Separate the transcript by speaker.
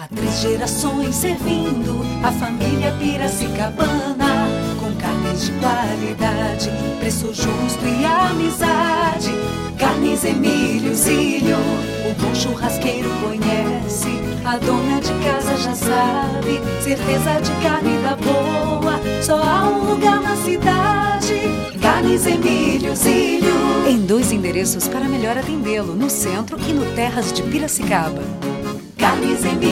Speaker 1: Há três gerações servindo a família Piracicabana com carnes de qualidade, preço justo e amizade. Carnes Emílio Zilho, o bom churrasqueiro conhece, a dona de casa já sabe, certeza de carne da boa, só há um lugar na cidade. Carnes Emílio Zilho. Em dois endereços para melhor atendê-lo, no centro e no Terras de Piracicaba. Carnes Emílio